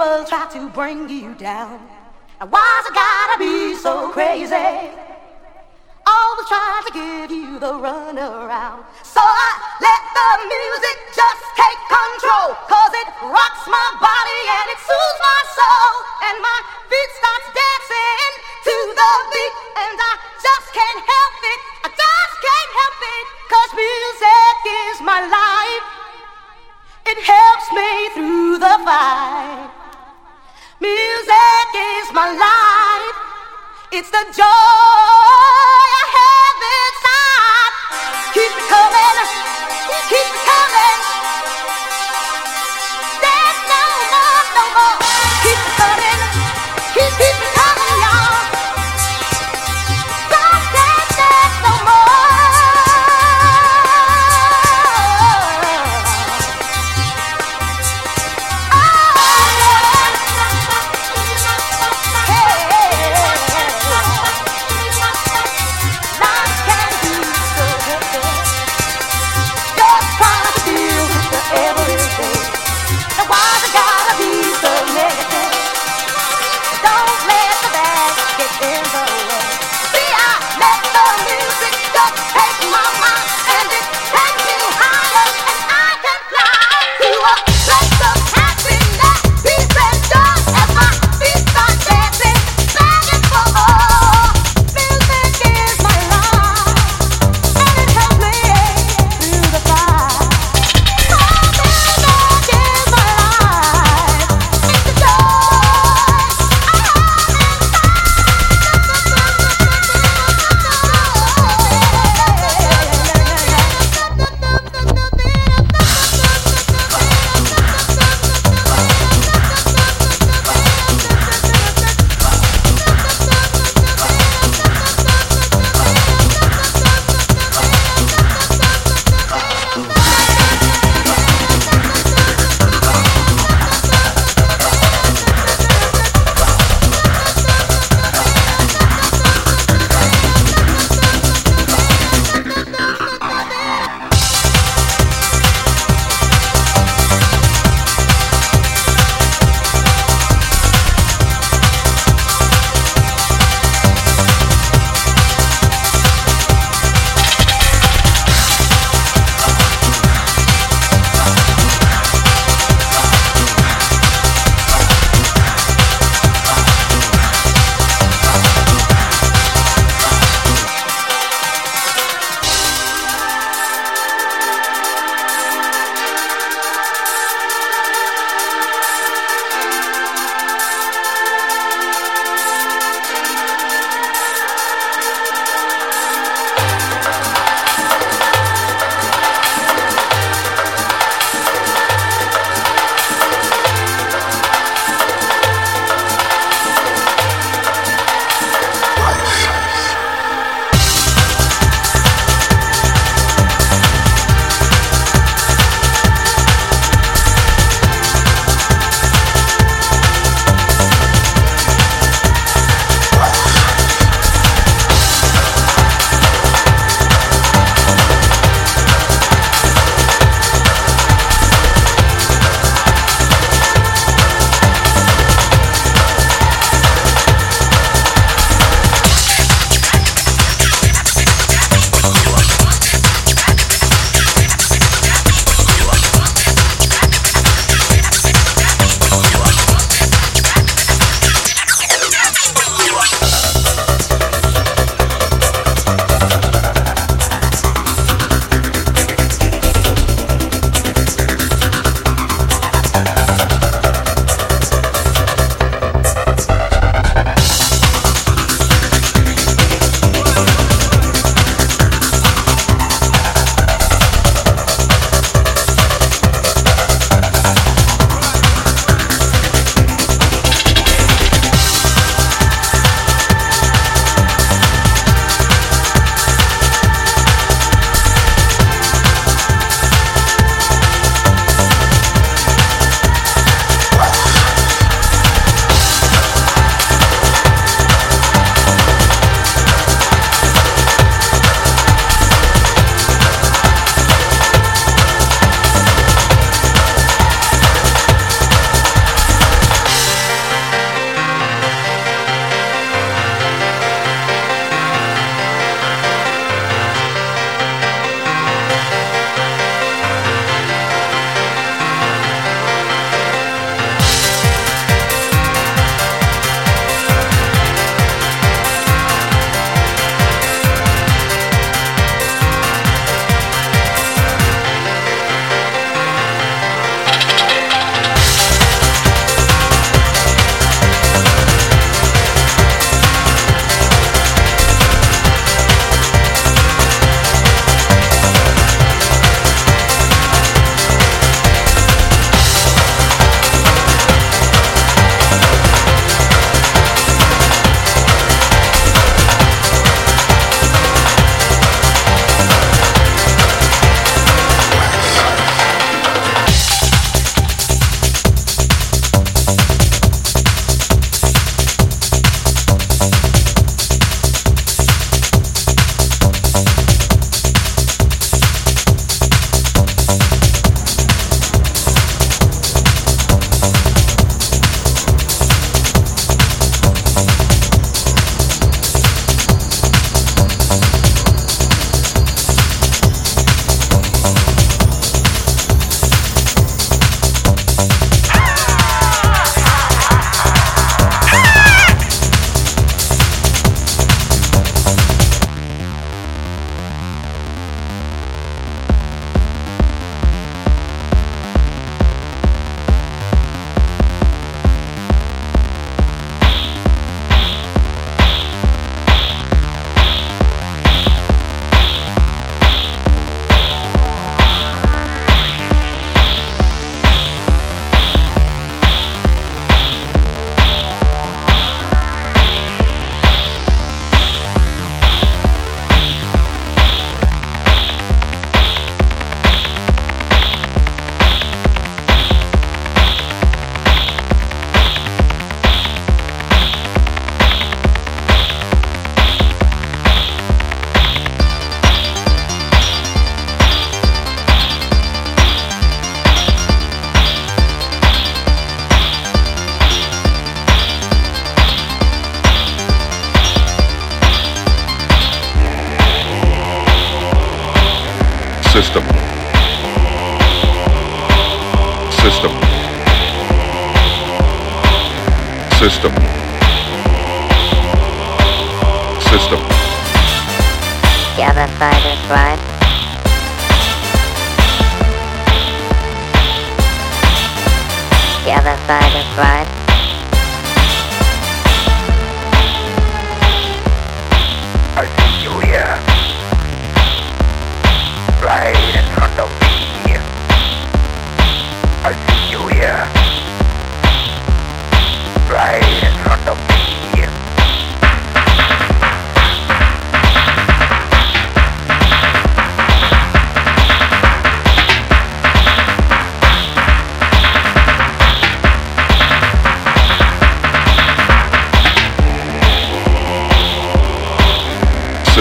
people try to bring you down. And why's it gotta be so crazy? Always trying to give you the runaround. So I let the music just take control. Cause it rocks my body and it soothes my soul. And my feet starts dancing to the beat. And I just can't help it. I just can't help it. Cause music is my life. It helps me through the fight. Music is my life. It's the joy I have inside. Keep it coming, keep it coming.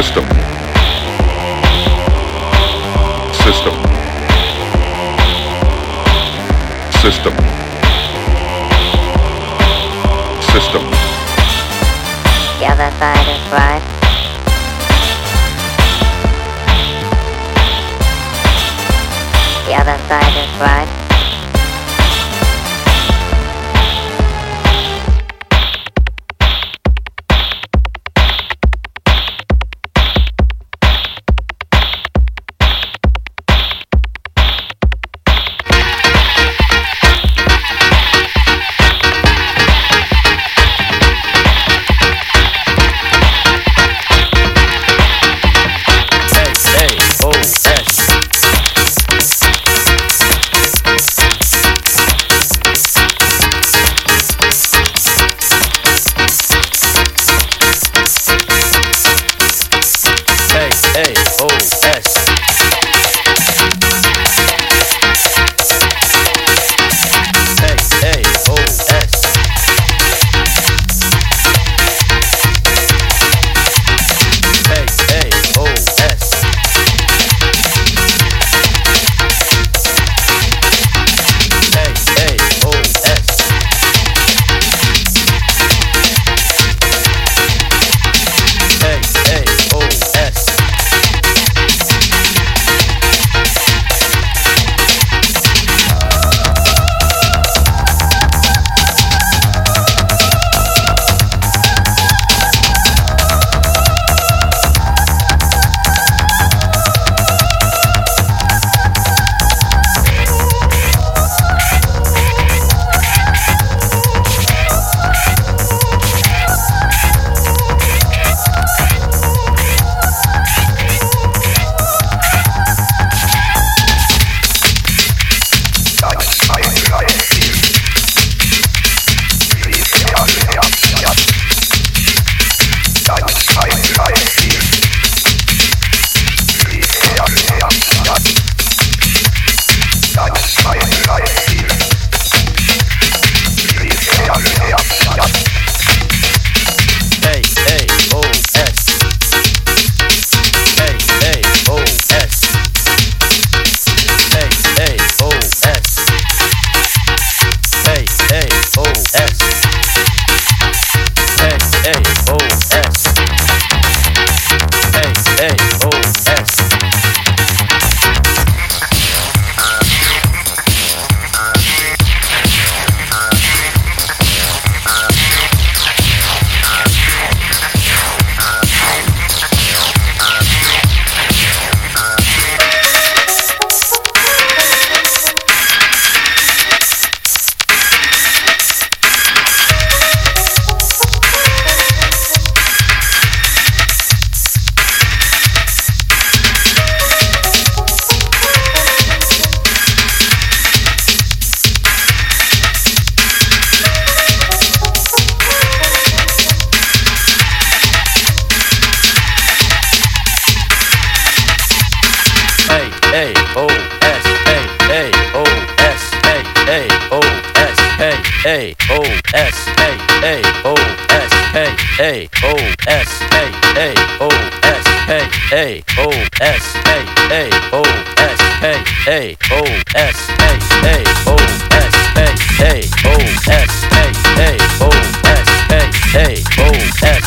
system. System. System. System. The other side is right the other side is right A O S A A O S A A O S A A O S A A O S A A O S A A O S A A O S A A O S A A O S A A O S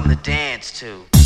something to dance to.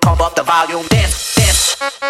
Pump up the volume. This, this.